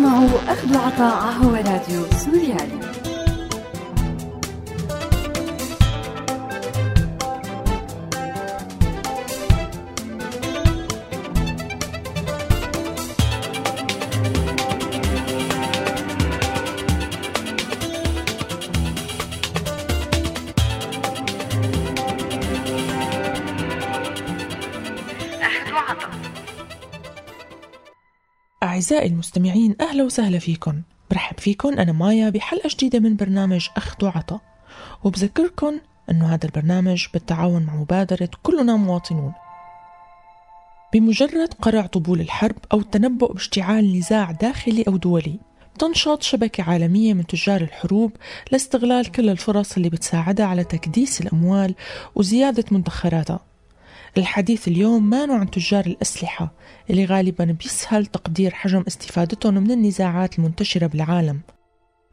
تسمعوا أخذ وعطاء هو راديو سوريالي. أعزائي المستمعين أهلا وسهلا فيكم. برحب فيكم أنا مايا بحلقة جديدة من برنامج أخذ وعطا. وبذكركم أنه هذا البرنامج بالتعاون مع مبادرة كلنا مواطنون. بمجرد قرع طبول الحرب أو التنبؤ باشتعال نزاع داخلي أو دولي تنشط شبكة عالمية من تجار الحروب لاستغلال كل الفرص اللي بتساعدها على تكديس الأموال وزيادة مدخراتها الحديث اليوم ما عن تجار الأسلحة اللي غالبا بيسهل تقدير حجم استفادتهم من النزاعات المنتشرة بالعالم.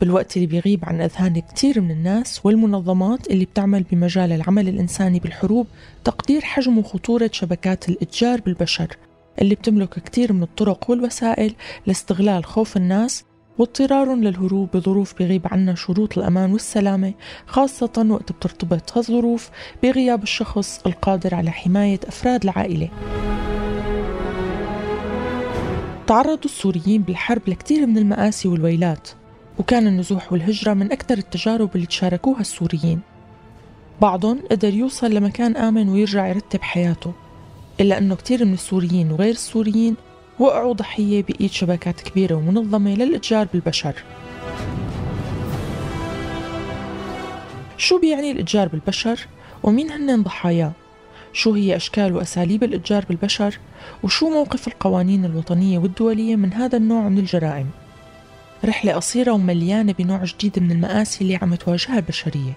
بالوقت اللي بيغيب عن أذهان كتير من الناس والمنظمات اللي بتعمل بمجال العمل الإنساني بالحروب تقدير حجم وخطورة شبكات الإتجار بالبشر اللي بتملك كتير من الطرق والوسائل لاستغلال خوف الناس واضطرار للهروب بظروف بغيب عنا شروط الأمان والسلامة خاصة وقت بترتبط هالظروف بغياب الشخص القادر على حماية أفراد العائلة. تعرضوا السوريين بالحرب لكثير من المآسي والويلات وكان النزوح والهجرة من أكثر التجارب اللي تشاركوها السوريين. بعضهم قدر يوصل لمكان آمن ويرجع يرتب حياته إلا أنه كثير من السوريين وغير السوريين وقعوا ضحية بإيد شبكات كبيرة ومنظمة للإتجار بالبشر. شو بيعني الإتجار بالبشر؟ ومين هن ضحاياه شو هي أشكال وأساليب الإتجار بالبشر؟ وشو موقف القوانين الوطنية والدولية من هذا النوع من الجرائم؟ رحلة قصيرة ومليانة بنوع جديد من المآسي اللي عم تواجهها البشرية.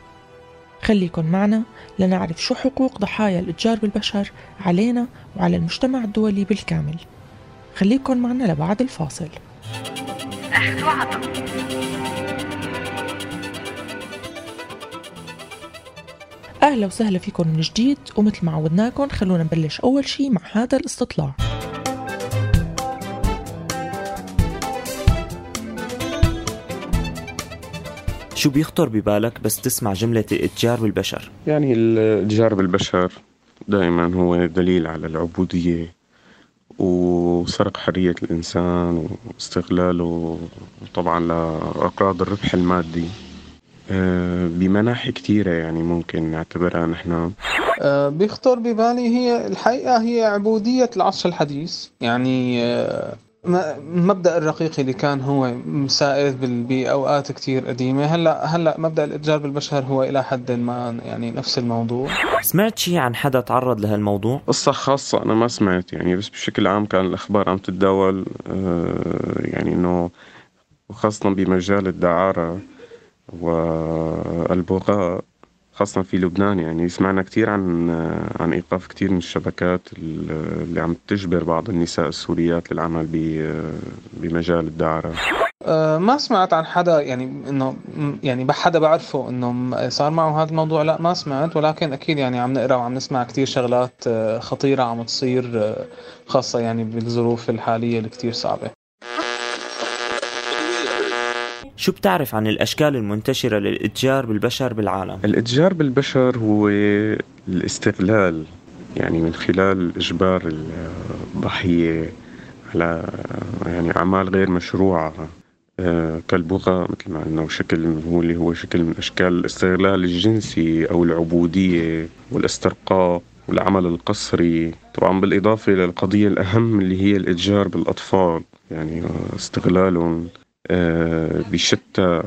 خليكن معنا لنعرف شو حقوق ضحايا الإتجار بالبشر علينا وعلى المجتمع الدولي بالكامل. خليكن معنا لبعد الفاصل. أخذ وعطا أهلا وسهلا فيكم من جديد ومثل ما عودناكم خلونا نبلش أول شي مع هذا الاستطلاع. شو بيخطر ببالك بس تسمع جملة الإتجار بالبشر؟ يعني الإتجار بالبشر دائما هو دليل على العبودية وسرق حرية الإنسان واستغلاله طبعا لأغراض الربح المادي. آه، بمناحي كثيرة يعني ممكن نعتبرها نحن. آه، بيخطر ببالي هي الحقيقة هي عبودية العصر الحديث. يعني آه، مبدأ الرقيقي اللي كان هو سائد باوقات كتير قديمة. هلا هلا مبدأ الإتجار بالبشر هو إلى حد ما يعني نفس الموضوع. سمعت شيء عن حدا تعرض لهالموضوع؟ قصة خاصة أنا ما سمعت يعني بس بشكل عام كان الأخبار عم تتداول يعني إنه خاصه بمجال الدعارة والبغاء خاصة في لبنان يعني سمعنا كثير عن عن إيقاف كثير من الشبكات اللي عم تجبر بعض النساء السوريات للعمل بمجال الدعارة. أه ما سمعت عن حدا يعني إنه يعني حدا بعرفه إنه صار معه هذا الموضوع لا ما سمعت ولكن أكيد يعني عم نقرأ وعم نسمع كثير شغلات أه، خطيرة عم تصير أه، خاصة يعني بالظروف الحالية اللي كثير صعبة. شو بتعرف عن الأشكال المنتشرة للإتجار بالبشر بالعالم؟ الإتجار بالبشر هو الاستغلال يعني من خلال إجبار الضحية على يعني أعمال غير مشروعة آه، كالبغاء مثل ما قلنا وشكل هو اللي هو شكل من أشكال الاستغلال الجنسي أو العبودية والاسترقاق والعمل القسري طبعا بالإضافة للقضية الأهم اللي هي الإتجار بالأطفال يعني استغلالهم بشتى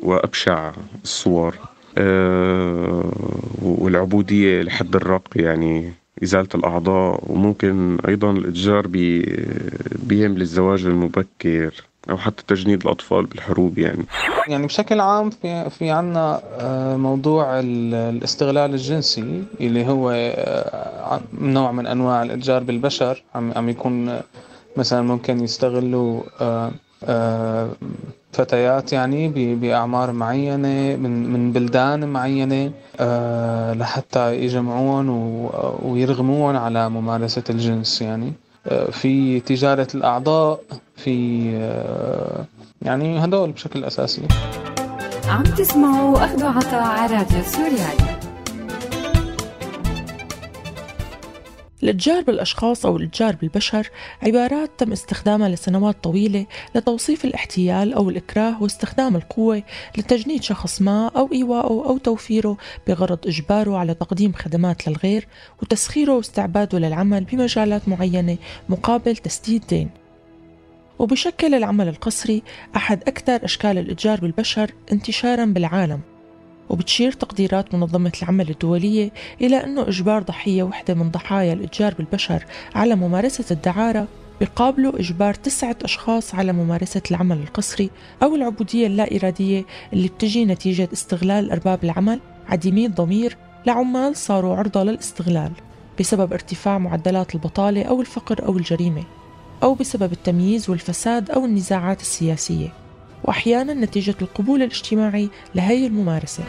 وأبشع الصور. آه، والعبودية لحد الرق يعني إزالة الأعضاء وممكن أيضا الإتجار بيهم للزواج المبكر أو حتى تجنيد الأطفال بالحروب يعني. يعني بشكل عام في في عنا آه، موضوع الاستغلال الجنسي اللي هو نوع من أنواع الإتجار بالبشر عم عم يكون مثلا ممكن يستغلوا آه، فتيات يعني بأعمار معينة من من بلدان معينة آه، لحتى يجمعون ويرغمون على ممارسة الجنس يعني. آه، في تجارة الأعضاء في يعني هدول بشكل أساسي. عم تسمعوا أخذ عطاء على راديو سوريالي. الإتجار بالأشخاص أو الإتجار بالبشر عبارات تم استخدامها لسنوات طويلة لتوصيف الاحتيال أو الإكراه واستخدام القوة لتجنيد شخص ما أو إيواءه أو توفيره بغرض إجباره على تقديم خدمات للغير وتسخيره واستعباده للعمل بمجالات معينة مقابل تسديد دين وبشكل العمل القسري أحد أكثر أشكال الإتجار بالبشر انتشارا بالعالم. وبتشير تقديرات منظمة العمل الدولية إلى أنه إجبار ضحية وحدة من ضحايا الإتجار بالبشر على ممارسة الدعارة بقابله إجبار تسعة أشخاص على ممارسة العمل القسري أو العبودية اللا إرادية اللي بتجي نتيجة استغلال أرباب العمل عديمي الضمير لعمال صاروا عرضة للاستغلال بسبب ارتفاع معدلات البطالة أو الفقر أو الجريمة أو بسبب التمييز والفساد أو النزاعات السياسية. وأحيانا نتيجة القبول الاجتماعي لهي الممارسة.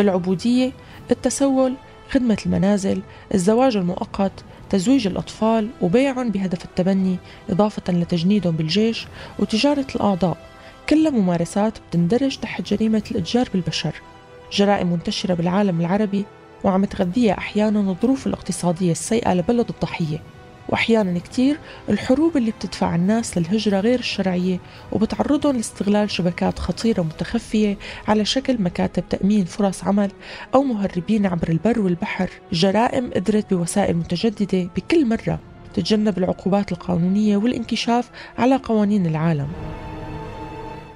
العبودية التسول خدمة المنازل الزواج المؤقت تزويج الأطفال وبيعهم بهدف التبني إضافة لتجنيدهم بالجيش وتجارة الأعضاء. كلها ممارسات بتندرج تحت جريمة الإتجار بالبشر. جرائم منتشرة بالعالم العربي وعم تغذيها أحيانا الظروف الاقتصادية السيئة لبلد الضحية. وأحيانا كتير الحروب اللي بتدفع الناس للهجرة غير الشرعية وبتعرضهم لاستغلال شبكات خطيرة متخفية على شكل مكاتب تأمين فرص عمل أو مهربين عبر البر والبحر. جرائم قدرت بوسائل متجددة بكل مرة تتجنب العقوبات القانونية والانكشاف على قوانين العالم.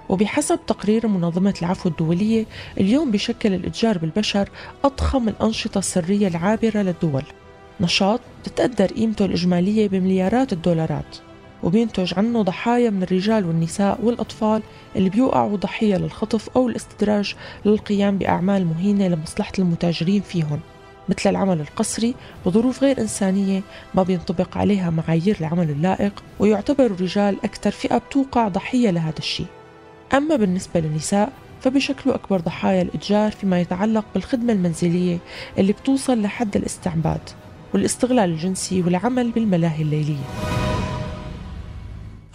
وبحسب تقرير منظمة العفو الدولية اليوم بشكل الإتجار بالبشر أضخم الأنشطة السرية العابرة للدول. نشاط تتقدر قيمته الإجمالية بمليارات الدولارات وبينتج عنه ضحايا من الرجال والنساء والأطفال اللي بيوقعوا ضحية للخطف أو الاستدراج للقيام بأعمال مهينة لمصلحة المتاجرين فيهم مثل العمل القسري بظروف غير إنسانية ما بينطبق عليها معايير العمل اللائق ويعتبر الرجال أكثر فئة بتوقع ضحية لهذا الشيء. أما بالنسبة للنساء فبشكلوا أكبر ضحايا الإتجار فيما يتعلق بالخدمة المنزلية اللي بتوصل لحد الاستعباد. والاستغلال الجنسي والعمل بالملاهي الليلية.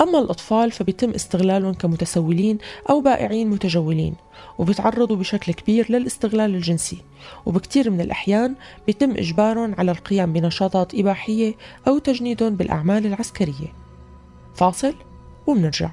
أما الأطفال فبيتم استغلالهم كمتسولين أو بائعين متجولين وبيتعرضوا بشكل كبير للاستغلال الجنسي. وبكتير من الأحيان بيتم إجبارهم على القيام بنشاطات إباحية أو تجنيدهم بالأعمال العسكرية. فاصل ومنرجع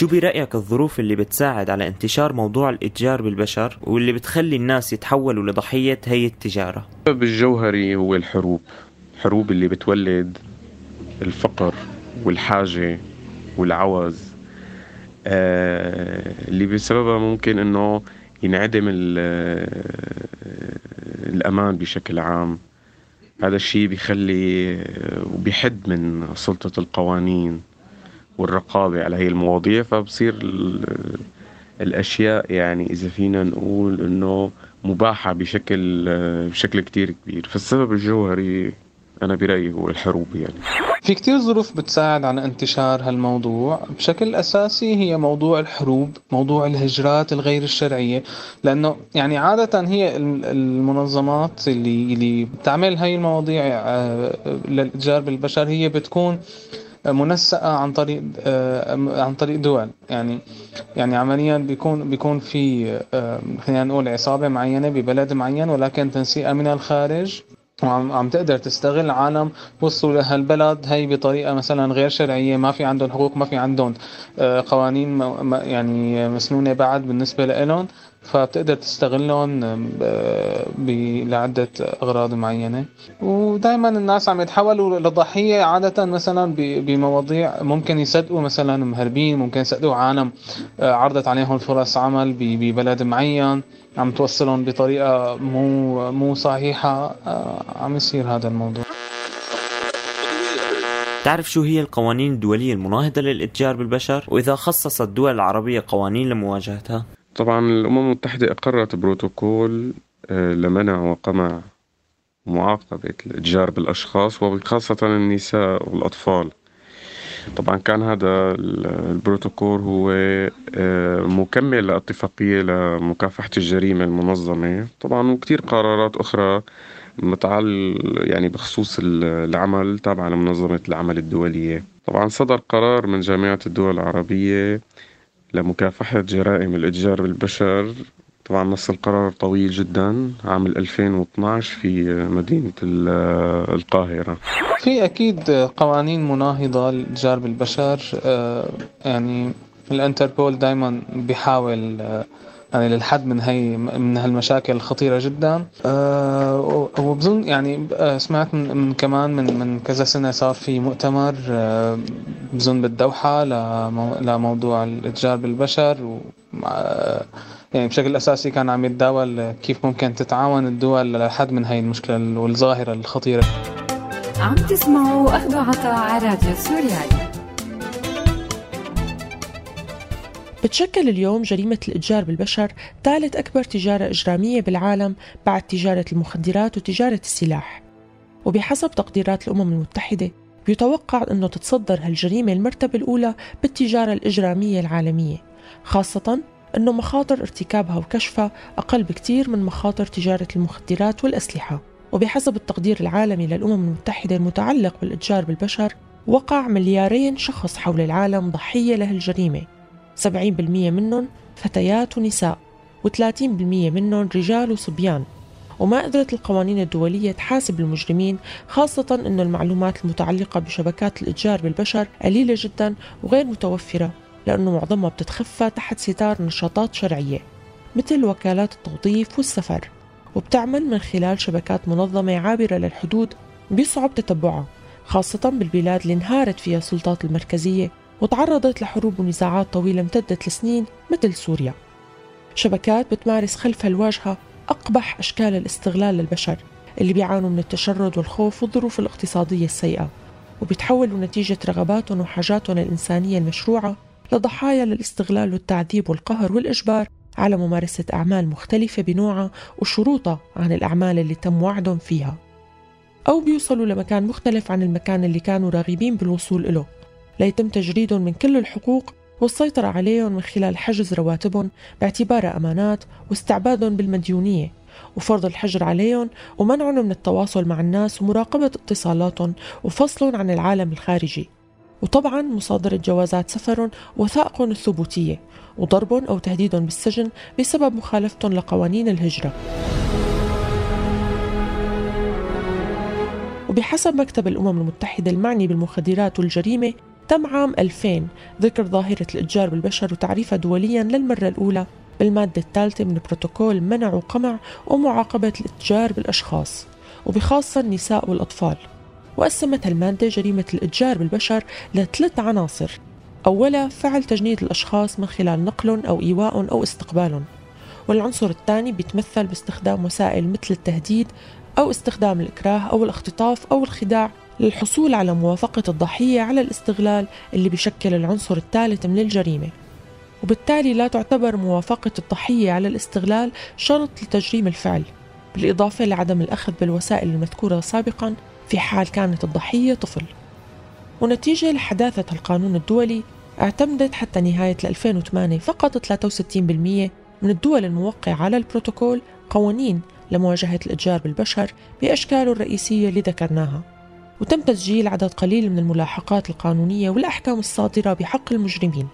شو برأيك الظروف اللي بتساعد على انتشار موضوع الإتجار بالبشر واللي بتخلي الناس يتحولوا لضحية هي التجارة؟ السبب الجوهري هو الحروب الحروب اللي بتولد الفقر والحاجة والعوز. آه اللي بسببها ممكن إنه ينعدم الأمان بشكل عام. هذا الشيء بيخلي وبيحد من سلطة القوانين. والرقابة على هي المواضيع فبصير الأشياء يعني إذا فينا نقول إنه مباحة بشكل بشكل كتير كبير. فالسبب الجوهري أنا برأيي هو الحروب يعني. في كتير ظروف بتساعد على انتشار هالموضوع. بشكل أساسي هي موضوع الحروب موضوع الهجرات الغير الشرعية. لأنه يعني عادة هي المنظمات اللي اللي بتعمل هاي المواضيع آه، للإتجار بالبشر هي بتكون منسقة عن طريق آه، عن طريق دول. يعني يعني عمليا بيكون بيكون في آه، خلينا نقول عصابة معينة ببلد معين ولكن تنسيقها من الخارج وعم عم تقدر تستغل عالم وصلوا لهالبلد هي بطريقة مثلا غير شرعية ما في عندهم حقوق ما في عندهم آه، قوانين يعني مسنونة بعد بالنسبة لهم فبتقدر تستغلهم لعدة أغراض معينة ودائما الناس عم يتحولوا لضحية عادة مثلا بمواضيع ممكن يصدقوا مثلا مهربين ممكن يصدقوا عالم آه، عرضت عليهم فرص عمل ببلد معين عم توصلهم بطريقة مو مو صحيحة آه، عم يصير هذا الموضوع تعرف شو هي القوانين الدولية المناهضة للإتجار بالبشر؟ وإذا خصصت الدول العربية قوانين لمواجهتها؟ طبعا الأمم المتحدة أقرت بروتوكول آه، لمنع وقمع معاقبة الإتجار بالأشخاص وخاصة النساء والأطفال. طبعا كان هذا البروتوكول هو آه، مكمل لاتفاقية لمكافحة الجريمة المنظمة. طبعا وكثير قرارات أخرى متعل يعني بخصوص العمل تابعة لمنظمة العمل الدولية. طبعا صدر قرار من جامعة الدول العربية لمكافحة جرائم الإتجار بالبشر. طبعا نص القرار طويل جدا عام 2012 في مدينة القاهرة. في أكيد قوانين مناهضة للإتجار بالبشر. آه، يعني الانتربول دائما بيحاول آه، يعني للحد من هي من هالمشاكل الخطيرة جدا. أه وبظن يعني آه، سمعت من, من كمان من من كذا سنة صار في مؤتمر أه بظن بالدوحة لموضوع الإتجار بالبشر و آه، يعني بشكل أساسي كان عم يتداول كيف ممكن تتعاون الدول للحد من هي المشكلة والظاهرة الخطيرة. عم تسمعوا اخذوا عطاء على راديو سوريالي. بتشكل اليوم جريمة الإتجار بالبشر ثالث أكبر تجارة إجرامية بالعالم بعد تجارة المخدرات وتجارة السلاح. وبحسب تقديرات الأمم المتحدة بيتوقع أنه تتصدر هالجريمة المرتبة الأولى بالتجارة الإجرامية العالمية خاصة أنه مخاطر ارتكابها وكشفها أقل بكتير من مخاطر تجارة المخدرات والأسلحة. وبحسب التقدير العالمي للأمم المتحدة المتعلق بالإتجار بالبشر وقع مليارين شخص حول العالم ضحية لهالجريمة. 70% منهم فتيات ونساء و30% منهم رجال وصبيان. وما قدرت القوانين الدولية تحاسب المجرمين خاصة أن المعلومات المتعلقة بشبكات الإتجار بالبشر قليلة جدا وغير متوفرة لأنه معظمها بتتخفى تحت ستار نشاطات شرعية مثل وكالات التوظيف والسفر. وبتعمل من خلال شبكات منظمة عابرة للحدود بيصعب تتبعها خاصة بالبلاد اللي انهارت فيها السلطات المركزية. وتعرضت لحروب ونزاعات طويلة امتدت لسنين مثل سوريا. شبكات بتمارس خلف الواجهة أقبح أشكال الاستغلال للبشر اللي بيعانوا من التشرد والخوف والظروف الاقتصادية السيئة وبيتحولوا نتيجة رغباتهم وحاجاتهم الإنسانية المشروعة لضحايا للاستغلال والتعذيب والقهر والإجبار على ممارسة أعمال مختلفة بنوعها وشروطها عن الأعمال اللي تم وعدهم فيها. أو بيوصلوا لمكان مختلف عن المكان اللي كانوا راغبين بالوصول له ليتم تجريدهم من كل الحقوق والسيطرة عليهم من خلال حجز رواتبهم باعتبارها أمانات واستعبادهم بالمديونية وفرض الحجر عليهم ومنعهم من التواصل مع الناس ومراقبة اتصالاتهم وفصلهم عن العالم الخارجي. وطبعا مصادرة جوازات سفرهم وثائقهم الثبوتية وضربهم أو تهديدهم بالسجن بسبب مخالفتهم لقوانين الهجرة. وبحسب مكتب الأمم المتحدة المعني بالمخدرات والجريمة تم عام 2000 ذكر ظاهرة الإتجار بالبشر وتعريفها دوليا للمرة الأولى بالمادة الثالثة من بروتوكول منع وقمع ومعاقبة الإتجار بالأشخاص وبخاصة النساء والأطفال. وقسمت المادة جريمة الإتجار بالبشر لثلاث عناصر. أولا فعل تجنيد الأشخاص من خلال نقلهم أو إيواء أو استقبالهم والعنصر الثاني بيتمثل باستخدام وسائل مثل التهديد أو استخدام الإكراه أو الاختطاف أو الخداع. للحصول على موافقة الضحية على الاستغلال اللي بيشكل العنصر الثالث من الجريمة. وبالتالي لا تعتبر موافقة الضحية على الاستغلال شرط لتجريم الفعل بالإضافة لعدم الأخذ بالوسائل المذكورة سابقا في حال كانت الضحية طفل. ونتيجة لحداثة القانون الدولي اعتمدت حتى نهاية 2008 فقط 63% من الدول الموقعة على البروتوكول قوانين لمواجهة الإتجار بالبشر بأشكاله الرئيسية اللي ذكرناها. وتم تسجيل عدد قليل من الملاحقات القانونية والأحكام الصادرة بحق المجرمين.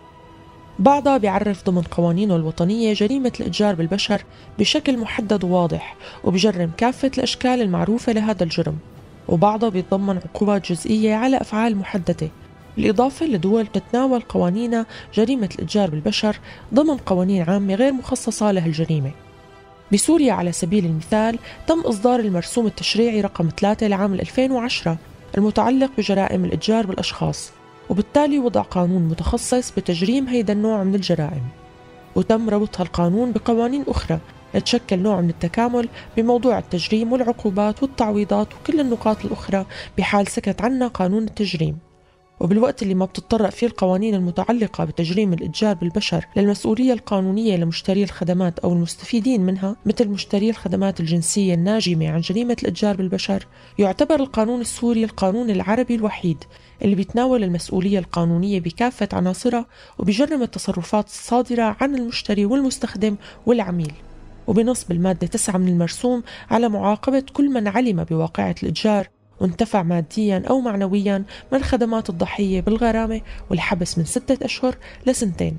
بعضها بيعرف ضمن قوانينه الوطنية جريمة الإتجار بالبشر بشكل محدد وواضح وبجرم كافة الأشكال المعروفة لهذا الجرم. وبعضها بيتضمن عقوبات جزئية على أفعال محددة. بالإضافة لدول تتناول قوانينها جريمة الإتجار بالبشر ضمن قوانين عامة غير مخصصة لهالجريمة بسوريا على سبيل المثال تم إصدار المرسوم التشريعي رقم 3 لعام 2010 المتعلق بجرائم الإتجار بالأشخاص وبالتالي وضع قانون متخصص بتجريم هيدا النوع من الجرائم. وتم ربط هالقانون بقوانين أخرى لتشكل نوع من التكامل بموضوع التجريم والعقوبات والتعويضات وكل النقاط الأخرى بحال سكت عنا قانون التجريم. وبالوقت اللي ما بتتطرق فيه القوانين المتعلقة بتجريم الإتجار بالبشر للمسؤولية القانونية لمشتري الخدمات أو المستفيدين منها مثل مشتري الخدمات الجنسية الناجمة عن جريمة الإتجار بالبشر يعتبر القانون السوري القانون العربي الوحيد اللي بيتناول المسؤولية القانونية بكافة عناصرها وبيجرم التصرفات الصادرة عن المشتري والمستخدم والعميل. وبنص بالمادة 9 من المرسوم على معاقبة كل من علم بواقعة الإتجار وانتفع ماديا أو معنويا من خدمات الضحية بالغرامة والحبس من ستة أشهر لسنتين.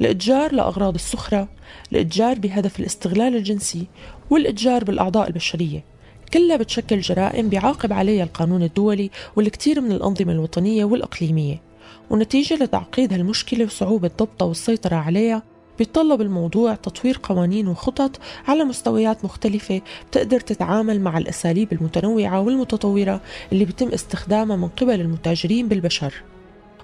الإتجار لأغراض السخرة الإتجار بهدف الاستغلال الجنسي والإتجار بالأعضاء البشرية. كلها بتشكل جرائم بيعاقب عليها القانون الدولي والكثير من الأنظمة الوطنية والإقليمية. ونتيجة لتعقيد هالمشكلة وصعوبة ضبطها والسيطرة عليها بيتطلب الموضوع تطوير قوانين وخطط على مستويات مختلفة بتقدر تتعامل مع الأساليب المتنوعة والمتطورة اللي بيتم استخدامها من قبل المتاجرين بالبشر.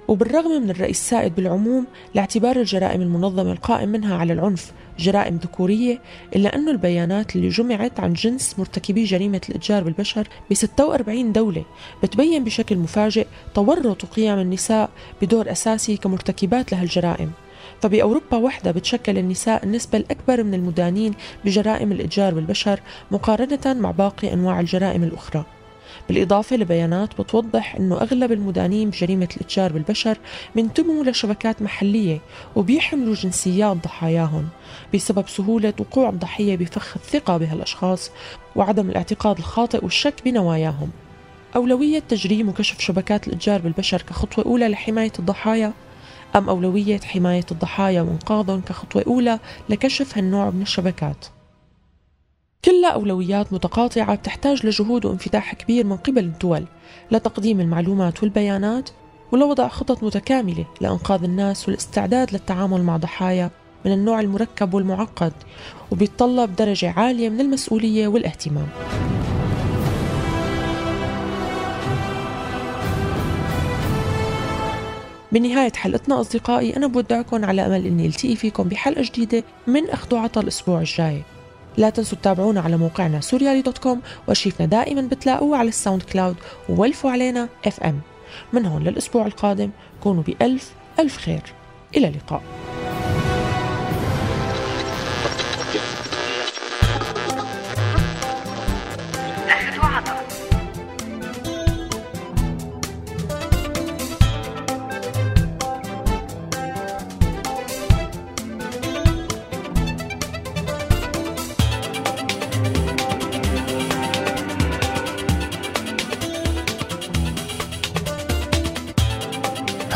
وبالرغم من الرأي السائد بالعموم لاعتبار الجرائم المنظمة القائم منها على العنف جرائم ذكورية إلا أن البيانات اللي جمعت عن جنس مرتكبي جريمة الإتجار بالبشر ب 46 دولة بتبين بشكل مفاجئ تورط قيم النساء بدور أساسي كمرتكبات لهالجرائم. فبأوروبا وحدها بتشكل النساء النسبة الأكبر من المدانين بجرائم الإتجار بالبشر مقارنة مع باقي أنواع الجرائم الأخرى. بالإضافة لبيانات بتوضح أنه أغلب المدانين بجريمة الإتجار بالبشر بينتموا لشبكات محلية وبيحملوا جنسيات ضحاياهم بسبب سهولة وقوع الضحية بفخ الثقة بهالأشخاص وعدم الاعتقاد الخاطئ والشك بنواياهم. أولوية تجريم وكشف شبكات الإتجار بالبشر كخطوة أولى لحماية الضحايا؟ أم أولوية حماية الضحايا وإنقاذهم كخطوة أولى لكشف هالنوع من الشبكات؟ كلها أولويات متقاطعة بتحتاج لجهود وانفتاح كبير من قبل الدول لتقديم المعلومات والبيانات ولوضع خطط متكاملة لإنقاذ الناس والاستعداد للتعامل مع ضحايا من النوع المركب والمعقد وبيتطلب درجة عالية من المسؤولية والاهتمام. بنهاية حلقتنا أصدقائي أنا بودعكم على أمل أني ألتقي فيكم بحلقة جديدة من أخذ وعطا الأسبوع الجاي. لا تنسوا تتابعونا على موقعنا سوريالي دوت كوم وارشيفنا دائما بتلاقوه على الساوند كلاود وولفوا علينا FM من هون للأسبوع القادم كونوا بألف ألف خير. إلى اللقاء.